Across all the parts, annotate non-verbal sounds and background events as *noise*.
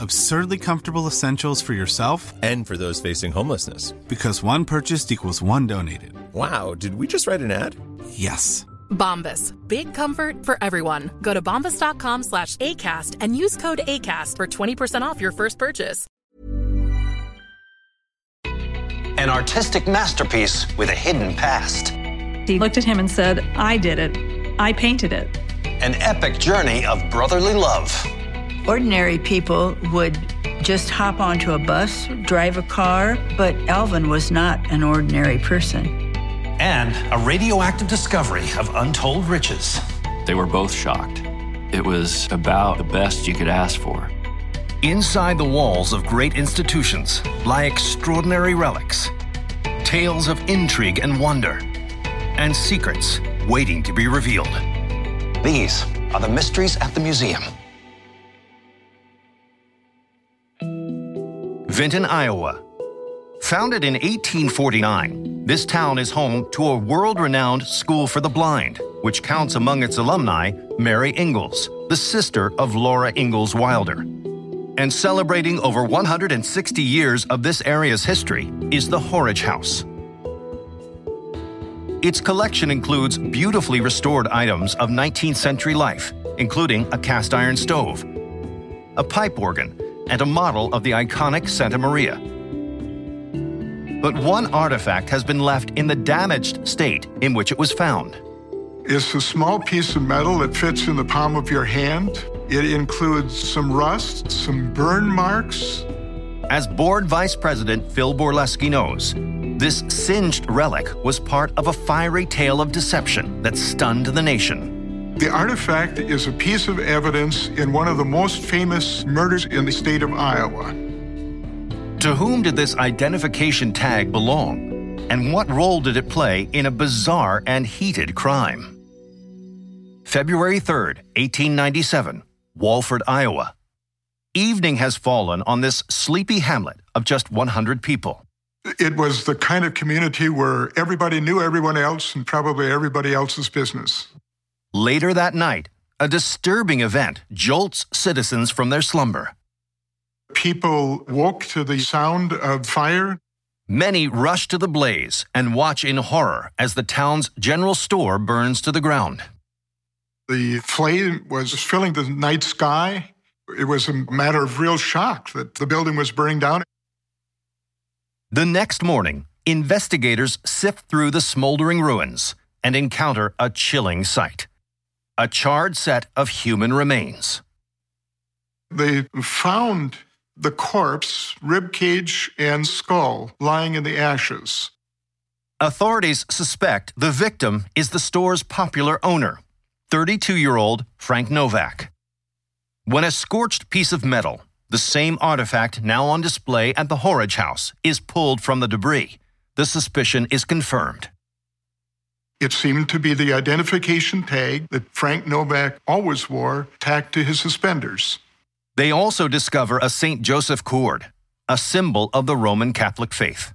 Absurdly comfortable essentials for yourself and for those facing homelessness. Because one purchased equals one donated. Wow, did we just write an ad? Yes. Bombas. Big comfort for everyone. Go to bombas.com slash ACAST and use code ACAST for 20% off your first purchase. An artistic masterpiece with a hidden past. He looked at him and said, I did it. I painted it. An epic journey of brotherly love Ordinary people would just hop onto a bus, drive a car, but Alvin was not an ordinary person. And a radioactive discovery of untold riches. They were both shocked. It was about the best you could ask for. Inside the walls of great institutions lie extraordinary relics, tales of intrigue and wonder, and secrets waiting to be revealed. These are the mysteries at the museum. Vinton, Iowa. Founded in 1849, this town is home to a world renowned school for the blind, which counts among its alumni Mary Ingalls, the sister of Laura Ingalls Wilder. And celebrating over 160 years of this area's history is the Horridge House. Its collection includes beautifully restored items of 19th century life, including a cast iron stove, a pipe organ, and a model of the iconic Santa Maria. But one artifact has been left in the damaged state in which it was found. It's a small piece of metal that fits in the palm of your hand. It includes some rust, some burn marks. As board vice president Phil Borleski knows, this singed relic was part of a fiery tale of deception that stunned the nation. The artifact is a piece of evidence in one of the most famous murders in the state of Iowa. To whom did this identification tag belong? And what role did it play in a bizarre and heated crime? February 3rd, 1897, Walford, Iowa. Evening has fallen on this sleepy hamlet of just 100 people. It was the kind of community where everybody knew everyone else and probably everybody else's business. Later that night, a disturbing event jolts citizens from their slumber. People woke to the sound of fire. Many rush to the blaze and watch in horror as the town's general store burns to the ground. The flame was filling the night sky. It was a matter of real shock that the building was burning down. The next morning, investigators sift through the smoldering ruins and encounter a chilling sight a charred set of human remains. They found the corpse, rib cage, and skull lying in the ashes. Authorities suspect the victim is the store's popular owner, 32 year old Frank Novak. When a scorched piece of metal, the same artifact now on display at the Horridge House, is pulled from the debris, the suspicion is confirmed. It seemed to be the identification tag that Frank Novak always wore tacked to his suspenders. They also discover a St. Joseph cord, a symbol of the Roman Catholic faith.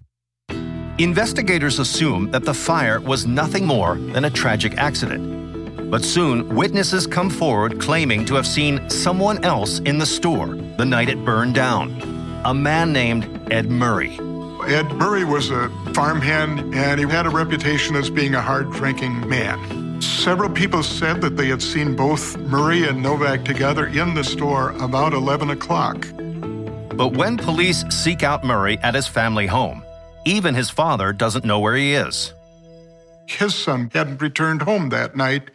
Investigators assume that the fire was nothing more than a tragic accident. But soon, witnesses come forward claiming to have seen someone else in the store the night it burned down a man named Ed Murray. Ed Murray was a farmhand and he had a reputation as being a hard drinking man. Several people said that they had seen both Murray and Novak together in the store about 11 o'clock. But when police seek out Murray at his family home, even his father doesn't know where he is. His son hadn't returned home that night.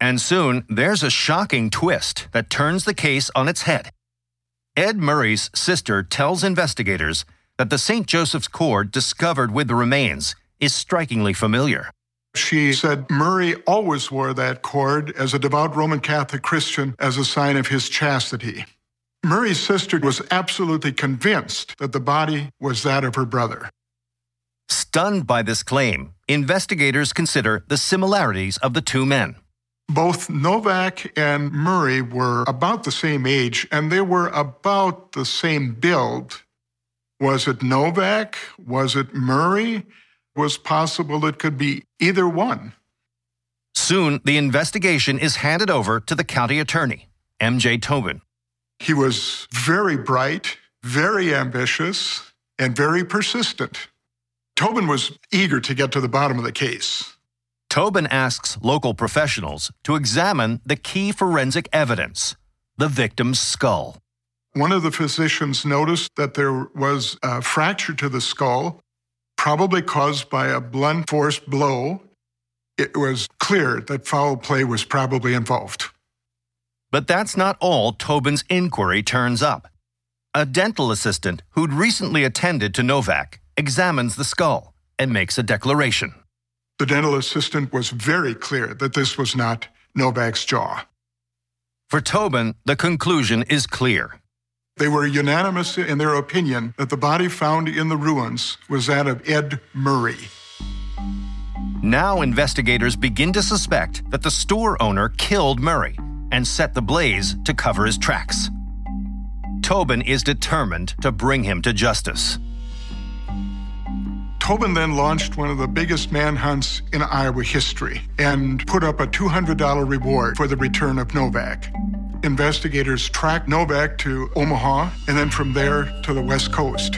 And soon, there's a shocking twist that turns the case on its head. Ed Murray's sister tells investigators that the St. Joseph's cord discovered with the remains is strikingly familiar. She said Murray always wore that cord as a devout Roman Catholic Christian as a sign of his chastity. Murray's sister was absolutely convinced that the body was that of her brother. Stunned by this claim, investigators consider the similarities of the two men. Both Novak and Murray were about the same age, and they were about the same build. Was it Novak? Was it Murray? Was possible it could be either one. Soon, the investigation is handed over to the county attorney, M.J. Tobin. He was very bright, very ambitious, and very persistent. Tobin was eager to get to the bottom of the case. Tobin asks local professionals to examine the key forensic evidence the victim's skull. One of the physicians noticed that there was a fracture to the skull, probably caused by a blunt force blow. It was clear that foul play was probably involved. But that's not all Tobin's inquiry turns up. A dental assistant who'd recently attended to Novak examines the skull and makes a declaration. The dental assistant was very clear that this was not Novak's jaw. For Tobin, the conclusion is clear. They were unanimous in their opinion that the body found in the ruins was that of Ed Murray. Now, investigators begin to suspect that the store owner killed Murray and set the blaze to cover his tracks. Tobin is determined to bring him to justice. Tobin then launched one of the biggest manhunts in Iowa history and put up a $200 reward for the return of Novak. Investigators tracked Novak to Omaha and then from there to the West Coast.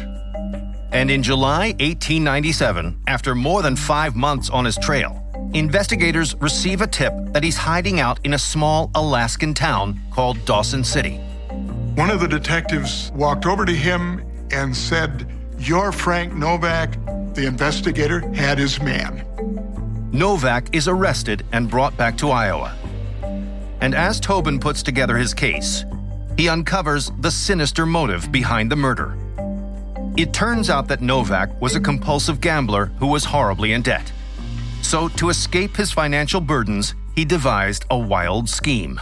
And in July 1897, after more than five months on his trail, investigators receive a tip that he's hiding out in a small Alaskan town called Dawson City. One of the detectives walked over to him and said, You're Frank Novak, the investigator had his man. Novak is arrested and brought back to Iowa. And as Tobin puts together his case, he uncovers the sinister motive behind the murder. It turns out that Novak was a compulsive gambler who was horribly in debt. So, to escape his financial burdens, he devised a wild scheme.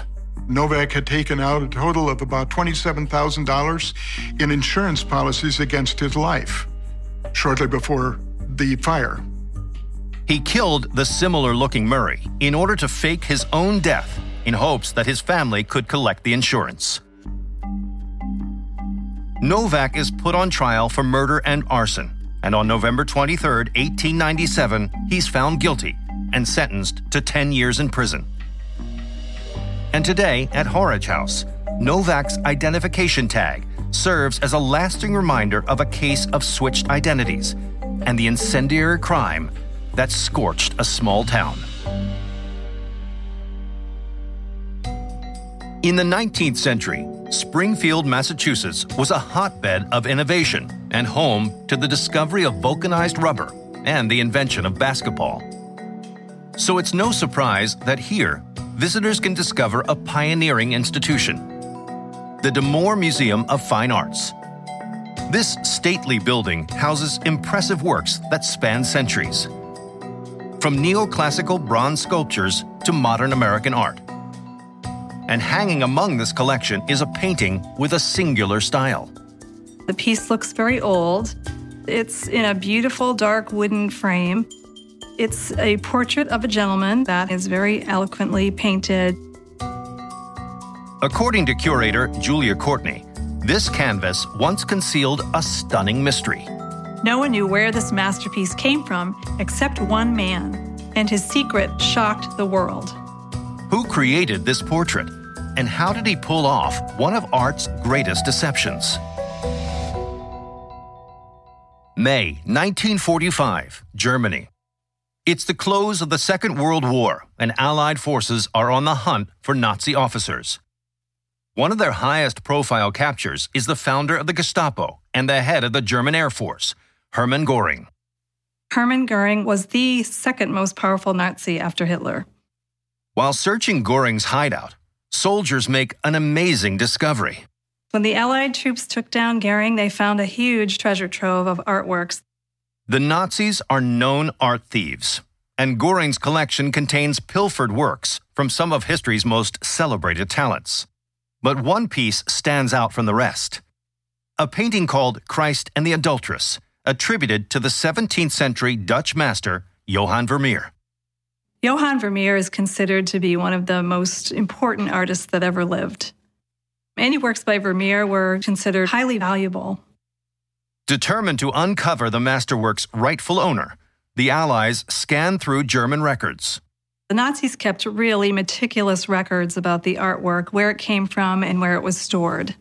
Novak had taken out a total of about $27,000 in insurance policies against his life shortly before the fire. He killed the similar looking Murray in order to fake his own death in hopes that his family could collect the insurance. Novak is put on trial for murder and arson, and on November 23, 1897, he's found guilty and sentenced to 10 years in prison. And today, at Horridge House, Novak's identification tag serves as a lasting reminder of a case of switched identities and the incendiary crime that scorched a small town. In the 19th century, Springfield, Massachusetts was a hotbed of innovation and home to the discovery of vulcanized rubber and the invention of basketball. So it's no surprise that here, visitors can discover a pioneering institution the D'Amour Museum of Fine Arts. This stately building houses impressive works that span centuries. From neoclassical bronze sculptures to modern American art. And hanging among this collection is a painting with a singular style. The piece looks very old. It's in a beautiful dark wooden frame. It's a portrait of a gentleman that is very eloquently painted According to curator Julia Courtney, this canvas once concealed a stunning mystery. No one knew where this masterpiece came from except one man, and his secret shocked the world. Who created this portrait? And how did he pull off one of art's greatest deceptions? May 1945, Germany. It's the close of the Second World War, and Allied forces are on the hunt for Nazi officers. One of their highest profile captures is the founder of the Gestapo and the head of the German Air Force, Hermann Goring. Hermann Goering was the second most powerful Nazi after Hitler. While searching Goring's hideout, soldiers make an amazing discovery. When the Allied troops took down Goering, they found a huge treasure trove of artworks. The Nazis are known art thieves, and Goring's collection contains pilfered works from some of history's most celebrated talents. But one piece stands out from the rest a painting called Christ and the Adulteress, attributed to the 17th century Dutch master Johann Vermeer. Johann Vermeer is considered to be one of the most important artists that ever lived. Any works by Vermeer were considered highly valuable. Determined to uncover the masterwork's rightful owner, the Allies scanned through German records. The Nazis kept really meticulous records about the artwork, where it came from, and where it was stored.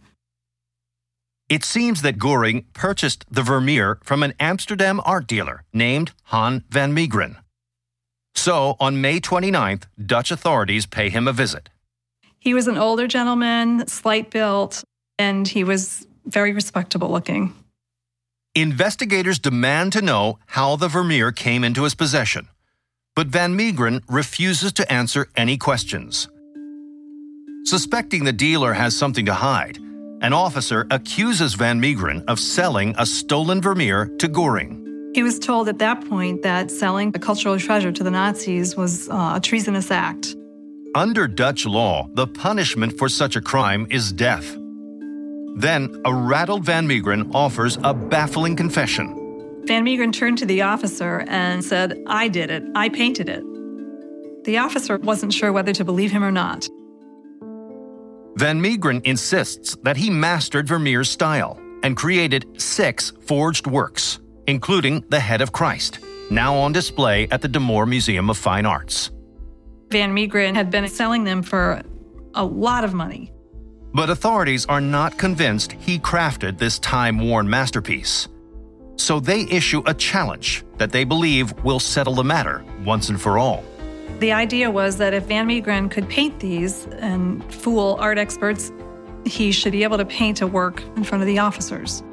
It seems that Goering purchased the Vermeer from an Amsterdam art dealer named Han van Meegeren. So, on May 29th, Dutch authorities pay him a visit. He was an older gentleman, slight built, and he was very respectable looking. Investigators demand to know how the Vermeer came into his possession, but Van Meegeren refuses to answer any questions. Suspecting the dealer has something to hide, an officer accuses Van Meegeren of selling a stolen Vermeer to Goring. He was told at that point that selling a cultural treasure to the Nazis was uh, a treasonous act. Under Dutch law, the punishment for such a crime is death. Then, a rattled Van Meegeren offers a baffling confession. Van Meegeren turned to the officer and said, I did it. I painted it. The officer wasn't sure whether to believe him or not. Van Meegeren insists that he mastered Vermeer's style and created six forged works, including the Head of Christ, now on display at the D'Amour Museum of Fine Arts. Van Meegeren had been selling them for a lot of money. But authorities are not convinced he crafted this time worn masterpiece. So they issue a challenge that they believe will settle the matter once and for all. The idea was that if Van Meegeren could paint these and fool art experts, he should be able to paint a work in front of the officers.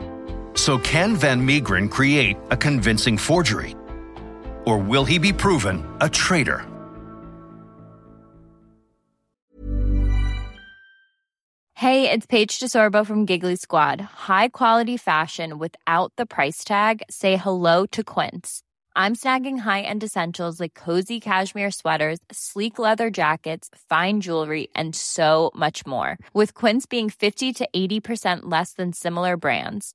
So, can Van Meegeren create a convincing forgery? Or will he be proven a traitor? Hey, it's Paige DeSorbo from Giggly Squad. High quality fashion without the price tag? Say hello to Quince. I'm snagging high end essentials like cozy cashmere sweaters, sleek leather jackets, fine jewelry, and so much more. With Quince being 50 to 80% less than similar brands.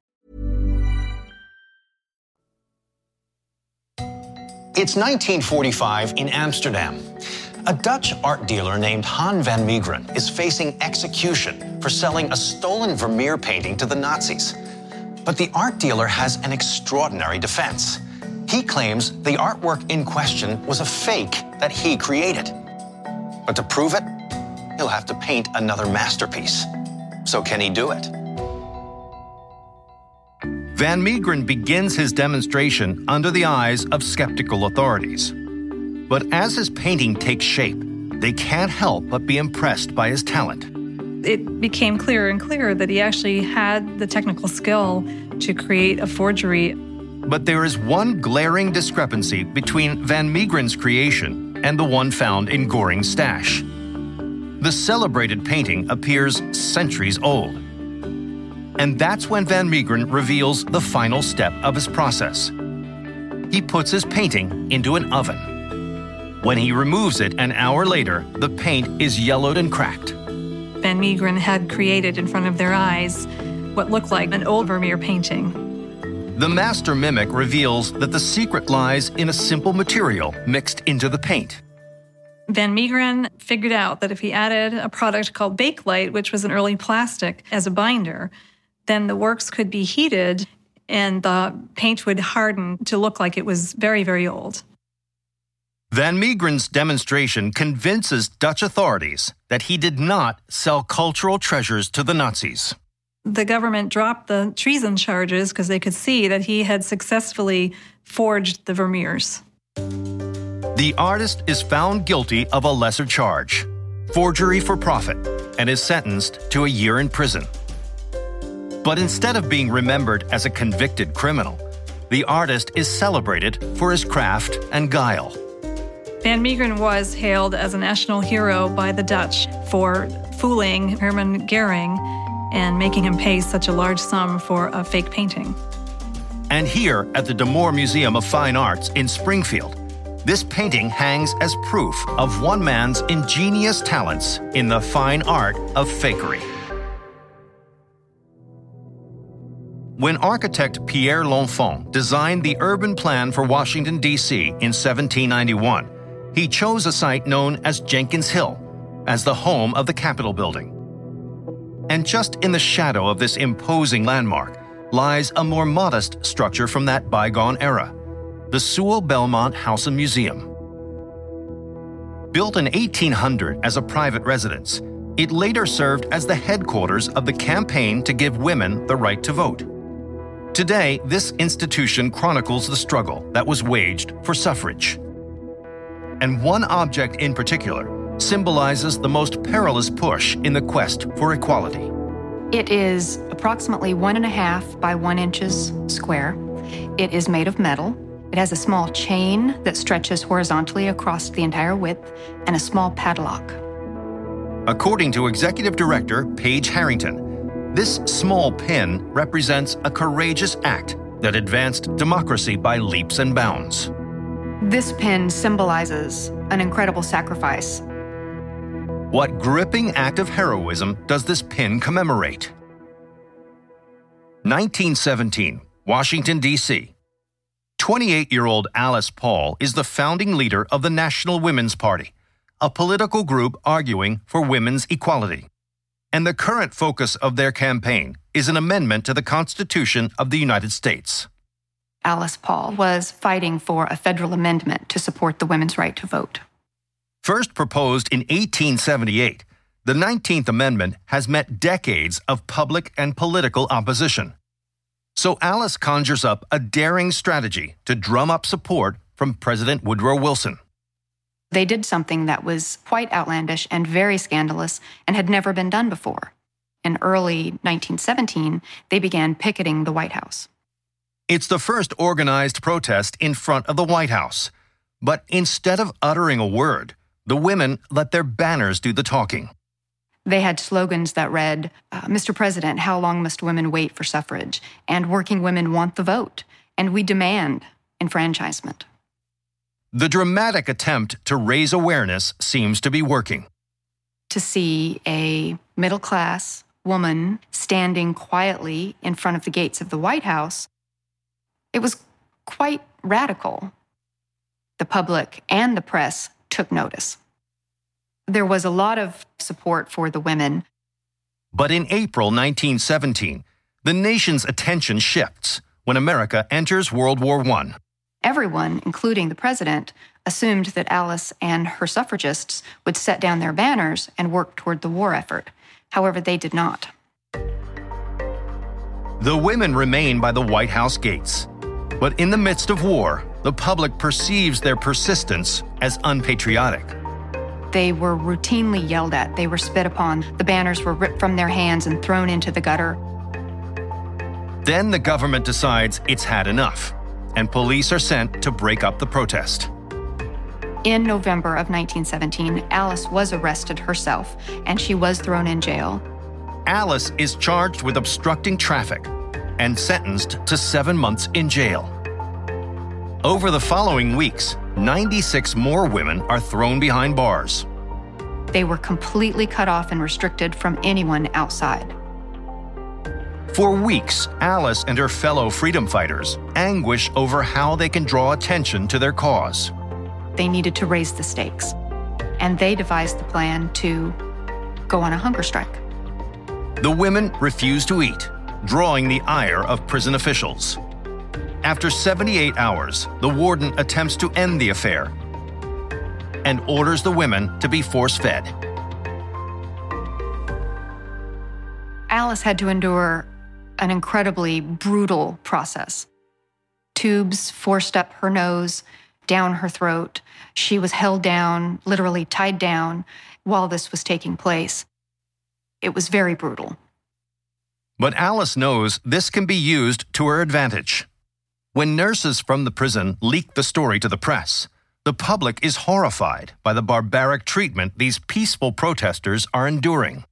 It's 1945 in Amsterdam. A Dutch art dealer named Han van Meegeren is facing execution for selling a stolen Vermeer painting to the Nazis. But the art dealer has an extraordinary defense. He claims the artwork in question was a fake that he created. But to prove it, he'll have to paint another masterpiece. So, can he do it? Van Meegeren begins his demonstration under the eyes of skeptical authorities. But as his painting takes shape, they can't help but be impressed by his talent. It became clearer and clearer that he actually had the technical skill to create a forgery. But there is one glaring discrepancy between Van Meegeren's creation and the one found in Goring's stash. The celebrated painting appears centuries old. And that's when Van Meegeren reveals the final step of his process. He puts his painting into an oven. When he removes it an hour later, the paint is yellowed and cracked. Van Meegeren had created in front of their eyes what looked like an old Vermeer painting. The master mimic reveals that the secret lies in a simple material mixed into the paint. Van Meegeren figured out that if he added a product called Bakelite, which was an early plastic, as a binder, then the works could be heated and the paint would harden to look like it was very, very old. Van Meegeren's demonstration convinces Dutch authorities that he did not sell cultural treasures to the Nazis. The government dropped the treason charges because they could see that he had successfully forged the Vermeers. The artist is found guilty of a lesser charge forgery for profit and is sentenced to a year in prison. But instead of being remembered as a convicted criminal, the artist is celebrated for his craft and guile. Van Meegeren was hailed as a national hero by the Dutch for fooling Hermann Goering and making him pay such a large sum for a fake painting. And here at the D'Amour Museum of Fine Arts in Springfield, this painting hangs as proof of one man's ingenious talents in the fine art of fakery. When architect Pierre L'Enfant designed the urban plan for Washington, D.C. in 1791, he chose a site known as Jenkins Hill as the home of the Capitol building. And just in the shadow of this imposing landmark lies a more modest structure from that bygone era the Sewall Belmont House and Museum. Built in 1800 as a private residence, it later served as the headquarters of the campaign to give women the right to vote. Today, this institution chronicles the struggle that was waged for suffrage. And one object in particular symbolizes the most perilous push in the quest for equality. It is approximately one and a half by one inches square. It is made of metal. It has a small chain that stretches horizontally across the entire width and a small padlock. According to Executive Director Page Harrington, this small pin represents a courageous act that advanced democracy by leaps and bounds. This pin symbolizes an incredible sacrifice. What gripping act of heroism does this pin commemorate? 1917, Washington, D.C. 28 year old Alice Paul is the founding leader of the National Women's Party, a political group arguing for women's equality. And the current focus of their campaign is an amendment to the Constitution of the United States. Alice Paul was fighting for a federal amendment to support the women's right to vote. First proposed in 1878, the 19th Amendment has met decades of public and political opposition. So Alice conjures up a daring strategy to drum up support from President Woodrow Wilson. They did something that was quite outlandish and very scandalous and had never been done before. In early 1917, they began picketing the White House. It's the first organized protest in front of the White House. But instead of uttering a word, the women let their banners do the talking. They had slogans that read, uh, Mr. President, how long must women wait for suffrage? And working women want the vote, and we demand enfranchisement. The dramatic attempt to raise awareness seems to be working. To see a middle class woman standing quietly in front of the gates of the White House, it was quite radical. The public and the press took notice. There was a lot of support for the women. But in April 1917, the nation's attention shifts when America enters World War I. Everyone, including the president, assumed that Alice and her suffragists would set down their banners and work toward the war effort. However, they did not. The women remain by the White House gates. But in the midst of war, the public perceives their persistence as unpatriotic. They were routinely yelled at, they were spit upon, the banners were ripped from their hands and thrown into the gutter. Then the government decides it's had enough, and police are sent to break up the protest. In November of 1917, Alice was arrested herself and she was thrown in jail. Alice is charged with obstructing traffic and sentenced to seven months in jail. Over the following weeks, 96 more women are thrown behind bars. They were completely cut off and restricted from anyone outside. For weeks, Alice and her fellow freedom fighters anguish over how they can draw attention to their cause. They needed to raise the stakes, and they devised the plan to go on a hunger strike. The women refuse to eat, drawing the ire of prison officials. After 78 hours, the warden attempts to end the affair and orders the women to be force fed. Alice had to endure an incredibly brutal process. Tubes forced up her nose, down her throat. She was held down, literally tied down, while this was taking place. It was very brutal. But Alice knows this can be used to her advantage. When nurses from the prison leak the story to the press, the public is horrified by the barbaric treatment these peaceful protesters are enduring.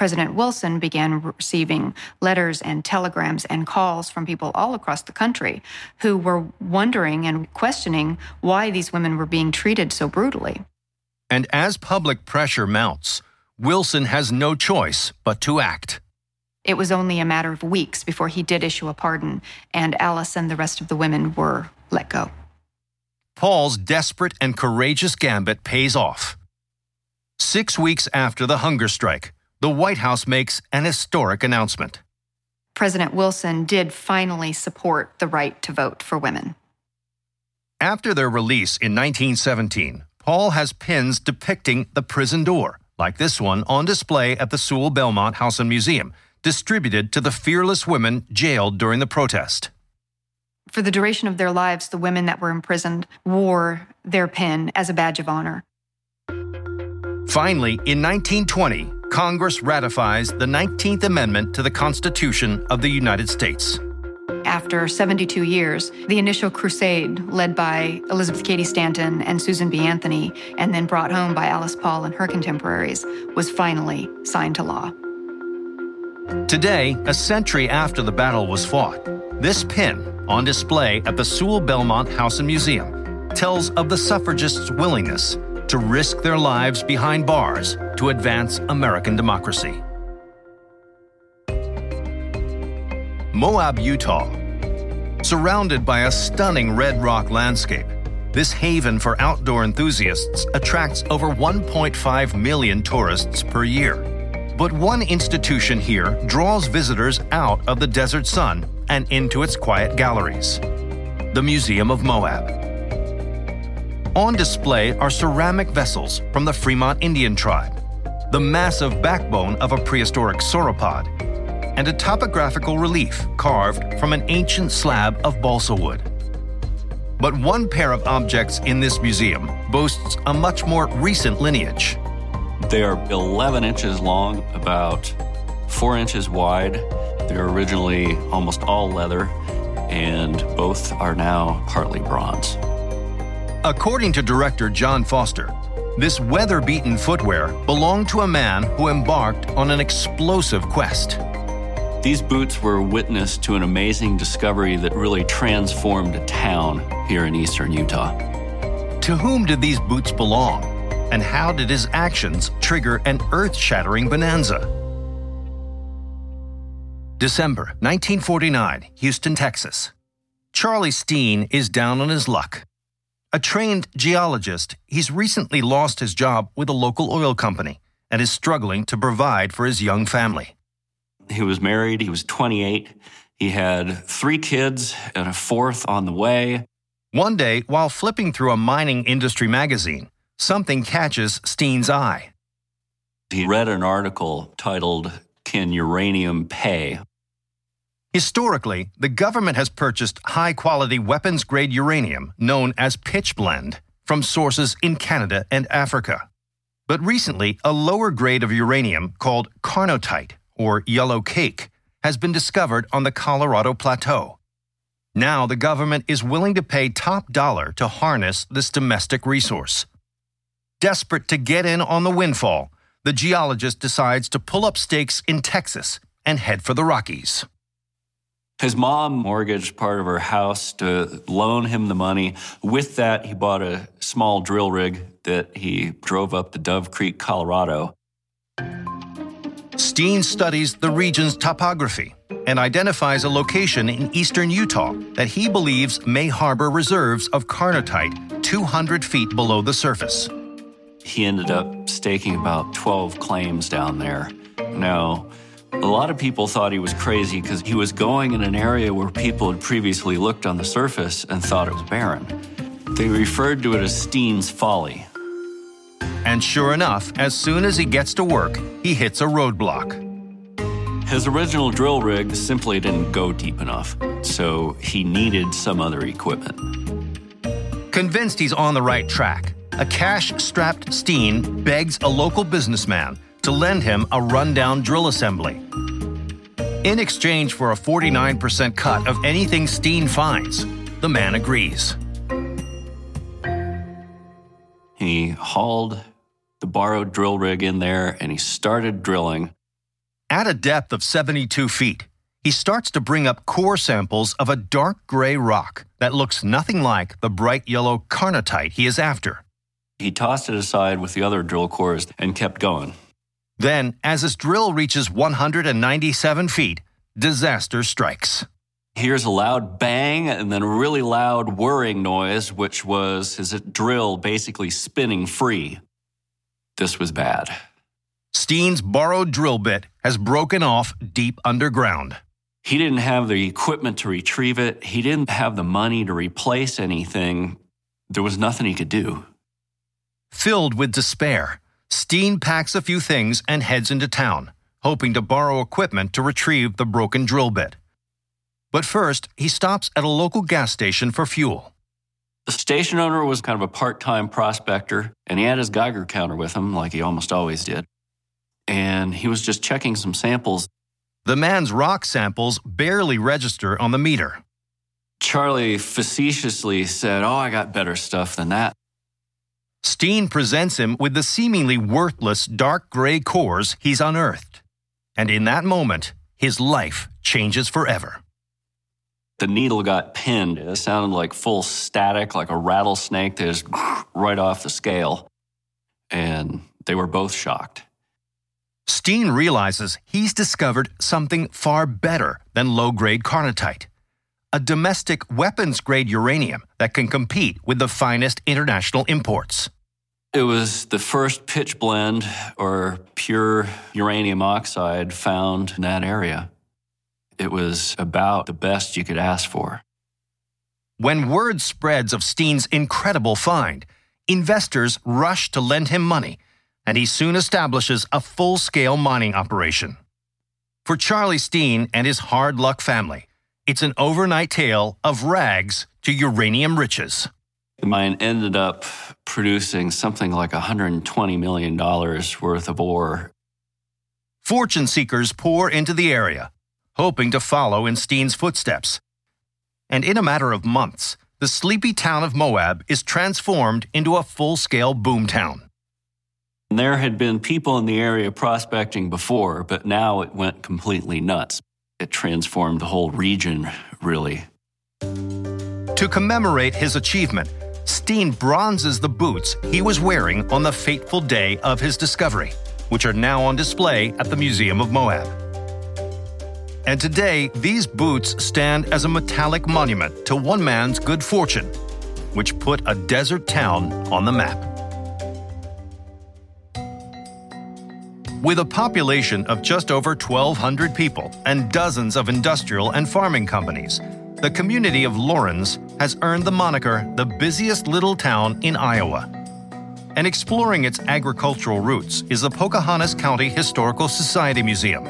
President Wilson began receiving letters and telegrams and calls from people all across the country who were wondering and questioning why these women were being treated so brutally. And as public pressure mounts, Wilson has no choice but to act. It was only a matter of weeks before he did issue a pardon, and Alice and the rest of the women were let go. Paul's desperate and courageous gambit pays off. Six weeks after the hunger strike, the White House makes an historic announcement. President Wilson did finally support the right to vote for women. After their release in 1917, Paul has pins depicting the prison door, like this one on display at the Sewall Belmont House and Museum, distributed to the fearless women jailed during the protest. For the duration of their lives, the women that were imprisoned wore their pin as a badge of honor. Finally, in 1920, Congress ratifies the 19th Amendment to the Constitution of the United States. After 72 years, the initial crusade, led by Elizabeth Cady Stanton and Susan B. Anthony, and then brought home by Alice Paul and her contemporaries, was finally signed to law. Today, a century after the battle was fought, this pin, on display at the Sewall Belmont House and Museum, tells of the suffragists' willingness to risk their lives behind bars to advance American democracy. Moab, Utah. Surrounded by a stunning red rock landscape, this haven for outdoor enthusiasts attracts over 1.5 million tourists per year. But one institution here draws visitors out of the desert sun and into its quiet galleries the Museum of Moab. On display are ceramic vessels from the Fremont Indian tribe, the massive backbone of a prehistoric sauropod, and a topographical relief carved from an ancient slab of balsa wood. But one pair of objects in this museum boasts a much more recent lineage. They are 11 inches long, about 4 inches wide. They're originally almost all leather, and both are now partly bronze. According to director John Foster, this weather beaten footwear belonged to a man who embarked on an explosive quest. These boots were witness to an amazing discovery that really transformed a town here in eastern Utah. To whom did these boots belong? And how did his actions trigger an earth shattering bonanza? December 1949, Houston, Texas. Charlie Steen is down on his luck. A trained geologist, he's recently lost his job with a local oil company and is struggling to provide for his young family. He was married, he was 28, he had three kids and a fourth on the way. One day, while flipping through a mining industry magazine, something catches Steen's eye. He read an article titled, Can Uranium Pay? Historically, the government has purchased high quality weapons grade uranium, known as pitchblende, from sources in Canada and Africa. But recently, a lower grade of uranium called carnotite, or yellow cake, has been discovered on the Colorado Plateau. Now the government is willing to pay top dollar to harness this domestic resource. Desperate to get in on the windfall, the geologist decides to pull up stakes in Texas and head for the Rockies. His mom mortgaged part of her house to loan him the money. With that, he bought a small drill rig that he drove up to Dove Creek, Colorado. Steen studies the region's topography and identifies a location in eastern Utah that he believes may harbor reserves of carnotite 200 feet below the surface. He ended up staking about 12 claims down there. Now, a lot of people thought he was crazy because he was going in an area where people had previously looked on the surface and thought it was barren. They referred to it as Steen's Folly. And sure enough, as soon as he gets to work, he hits a roadblock. His original drill rig simply didn't go deep enough, so he needed some other equipment. Convinced he's on the right track, a cash strapped Steen begs a local businessman to lend him a rundown drill assembly. In exchange for a 49% cut of anything Steen finds, the man agrees. He hauled the borrowed drill rig in there and he started drilling. At a depth of 72 feet, he starts to bring up core samples of a dark gray rock that looks nothing like the bright yellow carnotite he is after. He tossed it aside with the other drill cores and kept going. Then, as his drill reaches 197 feet, disaster strikes. Here's a loud bang and then a really loud whirring noise, which was his drill basically spinning free. This was bad. Steen's borrowed drill bit has broken off deep underground. He didn't have the equipment to retrieve it. He didn't have the money to replace anything. There was nothing he could do. Filled with despair, Steen packs a few things and heads into town, hoping to borrow equipment to retrieve the broken drill bit. But first, he stops at a local gas station for fuel. The station owner was kind of a part time prospector, and he had his Geiger counter with him, like he almost always did. And he was just checking some samples. The man's rock samples barely register on the meter. Charlie facetiously said, Oh, I got better stuff than that. Steen presents him with the seemingly worthless dark gray cores he's unearthed. And in that moment, his life changes forever. The needle got pinned. It sounded like full static, like a rattlesnake that is *sniffs* right off the scale. And they were both shocked. Steen realizes he's discovered something far better than low grade carnotite a domestic weapons grade uranium that can compete with the finest international imports. It was the first pitchblende or pure uranium oxide found in that area. It was about the best you could ask for. When word spreads of Steen's incredible find, investors rush to lend him money, and he soon establishes a full scale mining operation. For Charlie Steen and his hard luck family, it's an overnight tale of rags to uranium riches. The mine ended up producing something like $120 million worth of ore. Fortune seekers pour into the area, hoping to follow in Steen's footsteps. And in a matter of months, the sleepy town of Moab is transformed into a full scale boomtown. There had been people in the area prospecting before, but now it went completely nuts. It transformed the whole region, really. To commemorate his achievement, Steen bronzes the boots he was wearing on the fateful day of his discovery, which are now on display at the Museum of Moab. And today, these boots stand as a metallic monument to one man's good fortune, which put a desert town on the map. With a population of just over 1,200 people and dozens of industrial and farming companies, the community of Laurens has earned the moniker the busiest little town in Iowa. And exploring its agricultural roots is the Pocahontas County Historical Society Museum.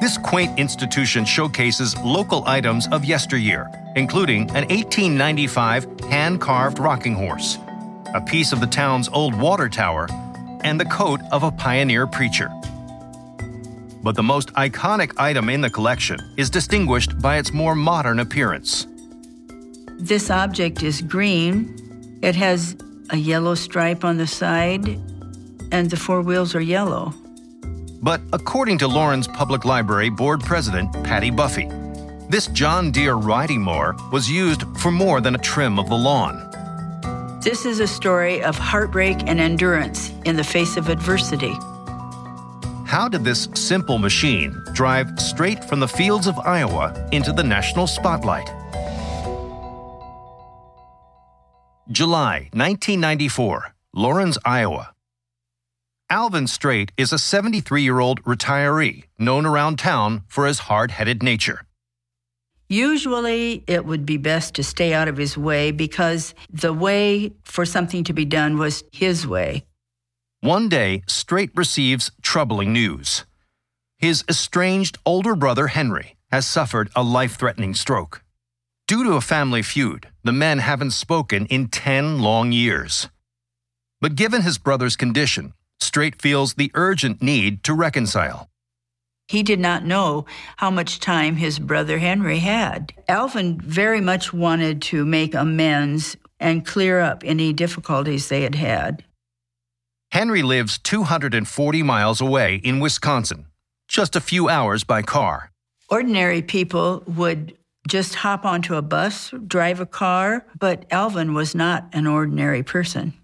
This quaint institution showcases local items of yesteryear, including an 1895 hand carved rocking horse, a piece of the town's old water tower, and the coat of a pioneer preacher. But the most iconic item in the collection is distinguished by its more modern appearance. This object is green. It has a yellow stripe on the side, and the four wheels are yellow. But according to Laurens Public Library Board President Patty Buffy, this John Deere riding mower was used for more than a trim of the lawn. This is a story of heartbreak and endurance in the face of adversity. How did this simple machine drive straight from the fields of Iowa into the national spotlight? July 1994, Laurens, Iowa. Alvin Straight is a 73 year old retiree known around town for his hard headed nature. Usually, it would be best to stay out of his way because the way for something to be done was his way. One day, Straight receives troubling news. His estranged older brother Henry has suffered a life threatening stroke. Due to a family feud, the men haven't spoken in 10 long years. But given his brother's condition, Straight feels the urgent need to reconcile. He did not know how much time his brother Henry had. Alvin very much wanted to make amends and clear up any difficulties they had had. Henry lives 240 miles away in Wisconsin, just a few hours by car. Ordinary people would just hop onto a bus, drive a car, but Alvin was not an ordinary person.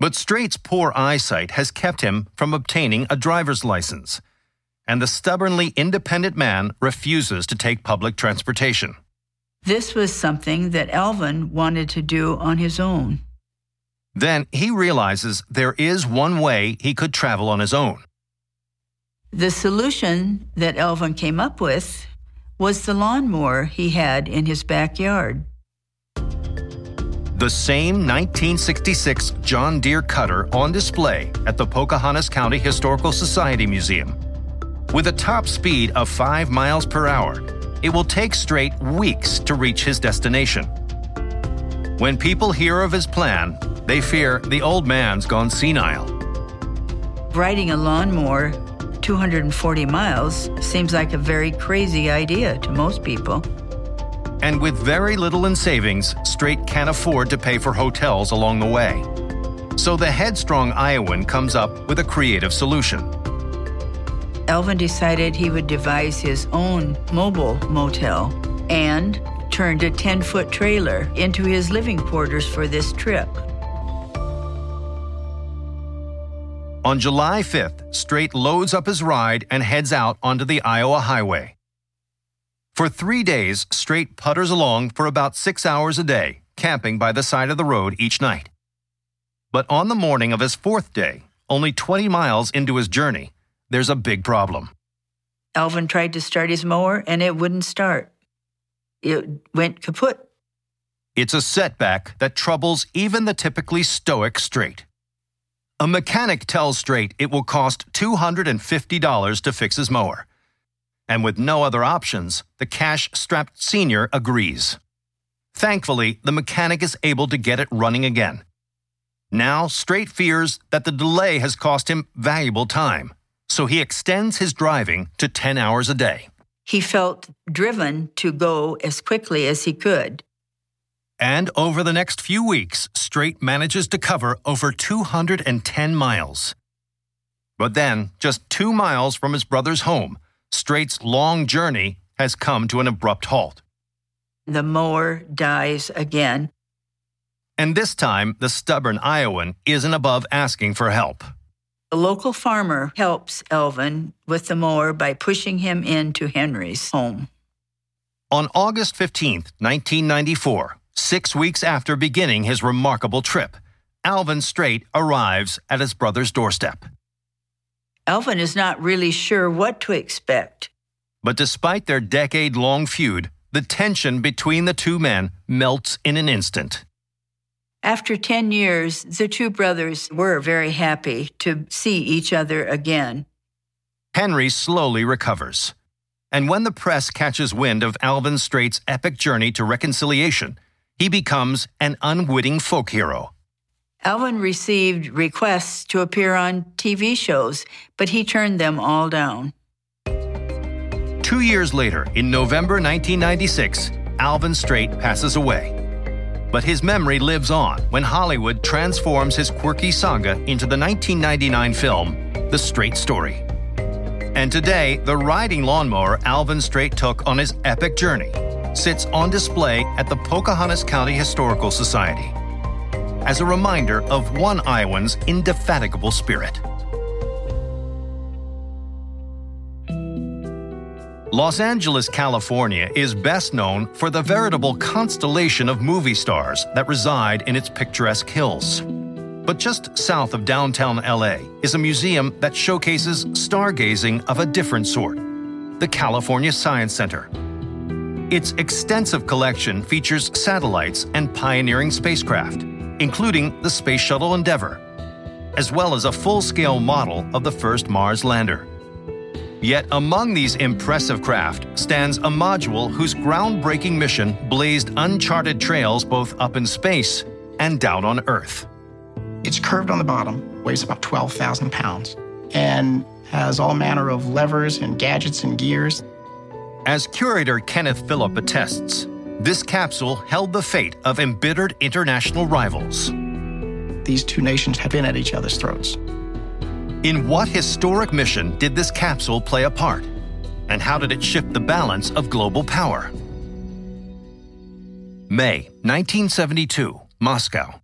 But Straight's poor eyesight has kept him from obtaining a driver's license and the stubbornly independent man refuses to take public transportation. This was something that Alvin wanted to do on his own. Then he realizes there is one way he could travel on his own. The solution that Elvin came up with was the lawnmower he had in his backyard. The same 1966 John Deere cutter on display at the Pocahontas County Historical Society Museum. With a top speed of 5 miles per hour, it will take Straight weeks to reach his destination. When people hear of his plan, they fear the old man's gone senile. Riding a lawnmower 240 miles seems like a very crazy idea to most people. And with very little in savings, Straight can't afford to pay for hotels along the way. So the headstrong Iowan comes up with a creative solution. Alvin decided he would devise his own mobile motel and turned a 10 foot trailer into his living quarters for this trip. On July 5th, Straight loads up his ride and heads out onto the Iowa highway. For three days, Straight putters along for about six hours a day, camping by the side of the road each night. But on the morning of his fourth day, only 20 miles into his journey, there's a big problem. Alvin tried to start his mower and it wouldn't start. It went kaput. It's a setback that troubles even the typically stoic Straight. A mechanic tells Straight it will cost $250 to fix his mower. And with no other options, the cash strapped senior agrees. Thankfully, the mechanic is able to get it running again. Now, Straight fears that the delay has cost him valuable time, so he extends his driving to 10 hours a day. he felt driven to go as quickly as he could. And over the next few weeks, Straight manages to cover over 210 miles. But then, just two miles from his brother's home, Straight's long journey has come to an abrupt halt. The mower dies again. And this time, the stubborn Iowan isn't above asking for help. A local farmer helps Elvin with the mower by pushing him into Henry's home. On August 15, 1994, six weeks after beginning his remarkable trip, Alvin Straight arrives at his brother's doorstep. Elvin is not really sure what to expect. But despite their decade long feud, the tension between the two men melts in an instant. After 10 years, the two brothers were very happy to see each other again. Henry slowly recovers. And when the press catches wind of Alvin Straight's epic journey to reconciliation, he becomes an unwitting folk hero. Alvin received requests to appear on TV shows, but he turned them all down. Two years later, in November 1996, Alvin Strait passes away. But his memory lives on when Hollywood transforms his quirky saga into the 1999 film, The Straight Story. And today, the riding lawnmower Alvin Straight took on his epic journey sits on display at the Pocahontas County Historical Society as a reminder of one Iowan's indefatigable spirit. Los Angeles, California is best known for the veritable constellation of movie stars that reside in its picturesque hills. But just south of downtown LA is a museum that showcases stargazing of a different sort the California Science Center. Its extensive collection features satellites and pioneering spacecraft, including the Space Shuttle Endeavour, as well as a full scale model of the first Mars lander. Yet among these impressive craft stands a module whose groundbreaking mission blazed uncharted trails both up in space and down on Earth. It's curved on the bottom, weighs about 12,000 pounds, and has all manner of levers and gadgets and gears. As curator Kenneth Phillip attests, this capsule held the fate of embittered international rivals. These two nations had been at each other's throats. In what historic mission did this capsule play a part? And how did it shift the balance of global power? May 1972, Moscow.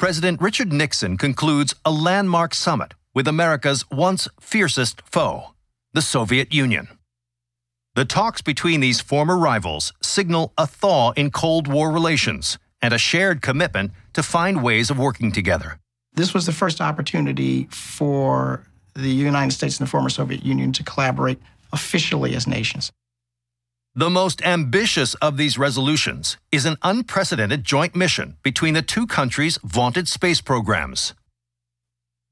President Richard Nixon concludes a landmark summit with America's once fiercest foe, the Soviet Union. The talks between these former rivals signal a thaw in Cold War relations and a shared commitment to find ways of working together. This was the first opportunity for the United States and the former Soviet Union to collaborate officially as nations. The most ambitious of these resolutions is an unprecedented joint mission between the two countries' vaunted space programs.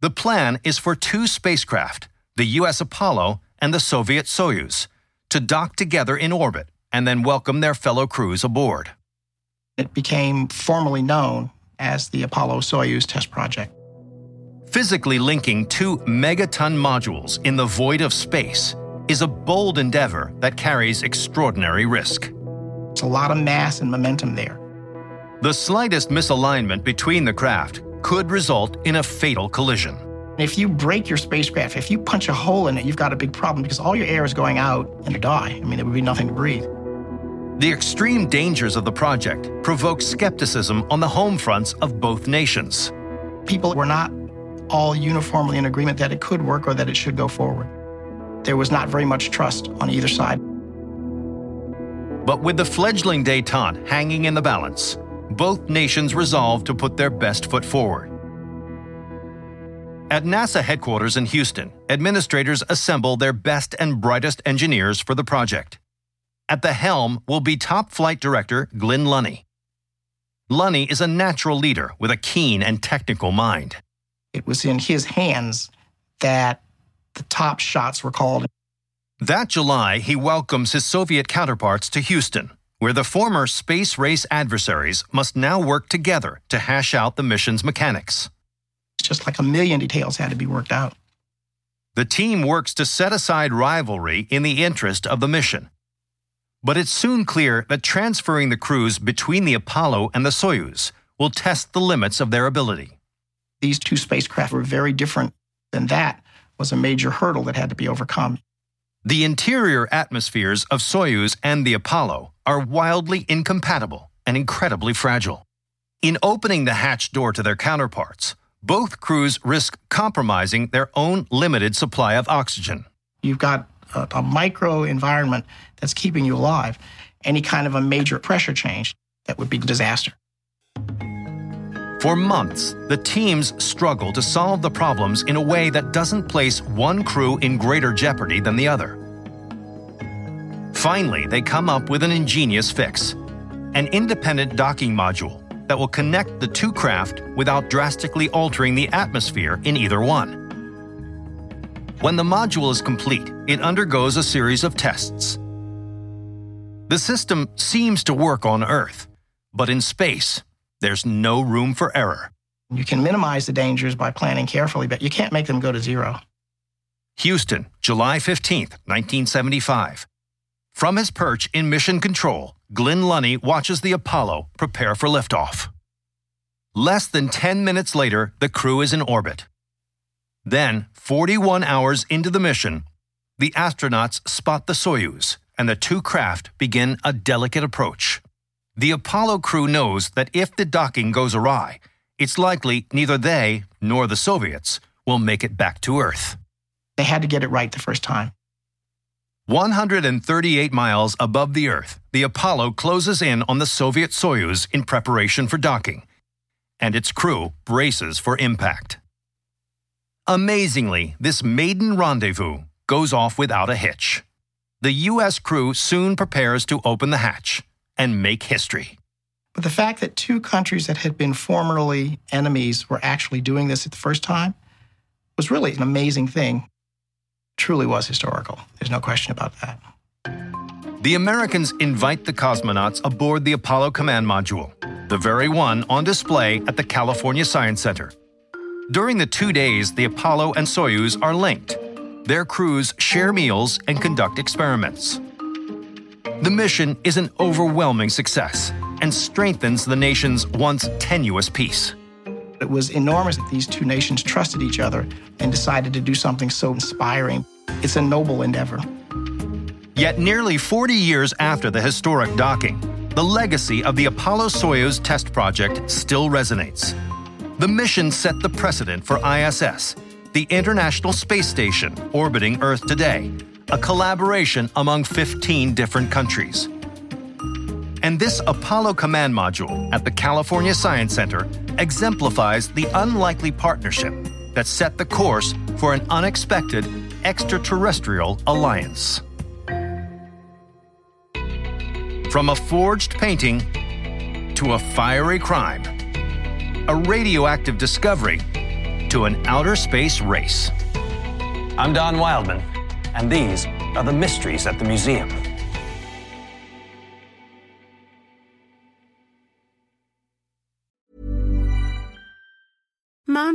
The plan is for two spacecraft, the U.S. Apollo and the Soviet Soyuz, to dock together in orbit and then welcome their fellow crews aboard. It became formally known as the Apollo Soyuz test project. Physically linking two megaton modules in the void of space is a bold endeavor that carries extraordinary risk. It's a lot of mass and momentum there. The slightest misalignment between the craft could result in a fatal collision. If you break your spacecraft, if you punch a hole in it, you've got a big problem because all your air is going out and you die. I mean, there would be nothing to breathe. The extreme dangers of the project provoked skepticism on the home fronts of both nations. People were not all uniformly in agreement that it could work or that it should go forward. There was not very much trust on either side. But with the fledgling detente hanging in the balance, both nations resolved to put their best foot forward. At NASA headquarters in Houston, administrators assemble their best and brightest engineers for the project. At the helm will be top flight director Glynn Lunney. Lunney is a natural leader with a keen and technical mind. It was in his hands that the top shots were called. That July, he welcomes his Soviet counterparts to Houston, where the former space race adversaries must now work together to hash out the mission's mechanics. It's just like a million details had to be worked out. The The team works to set aside rivalry in the interest of the mission. But it's soon clear that transferring the crews between the Apollo and the Soyuz will test the limits of their ability. These two spacecraft were very different, and that was a major hurdle that had to be overcome. The interior atmospheres of Soyuz and the Apollo are wildly incompatible and incredibly fragile. In opening the hatch door to their counterparts, both crews risk compromising their own limited supply of oxygen. You've got a, a micro environment that's keeping you alive. Any kind of a major pressure change, that would be disaster. For months, the teams struggle to solve the problems in a way that doesn't place one crew in greater jeopardy than the other. Finally, they come up with an ingenious fix an independent docking module that will connect the two craft without drastically altering the atmosphere in either one. When the module is complete, it undergoes a series of tests. The system seems to work on Earth, but in space, there's no room for error. You can minimize the dangers by planning carefully, but you can't make them go to zero. Houston, July 15th, 1975. From his perch in Mission Control, Glynn Lunney watches the Apollo prepare for liftoff. Less than 10 minutes later, the crew is in orbit. Then, 41 hours into the mission, the astronauts spot the Soyuz, and the two craft begin a delicate approach. The Apollo crew knows that if the docking goes awry, it's likely neither they nor the Soviets will make it back to Earth. They had to get it right the first time. 138 miles above the Earth, the Apollo closes in on the Soviet Soyuz in preparation for docking, and its crew braces for impact. Amazingly, this maiden rendezvous goes off without a hitch. The U.S. crew soon prepares to open the hatch and make history. But the fact that two countries that had been formerly enemies were actually doing this at the first time was really an amazing thing truly was historical. There's no question about that. The Americans invite the cosmonauts aboard the Apollo Command Module, the very one on display at the California Science Center. During the two days, the Apollo and Soyuz are linked. Their crews share meals and conduct experiments. The mission is an overwhelming success and strengthens the nation's once tenuous peace. It was enormous that these two nations trusted each other and decided to do something so inspiring. It's a noble endeavor. Yet, nearly 40 years after the historic docking, the legacy of the Apollo Soyuz test project still resonates. The mission set the precedent for ISS, the International Space Station orbiting Earth today, a collaboration among 15 different countries. And this Apollo Command Module at the California Science Center exemplifies the unlikely partnership that set the course for an unexpected extraterrestrial alliance. From a forged painting to a fiery crime, a radioactive discovery to an outer space race. I'm Don Wildman, and these are the mysteries at the museum.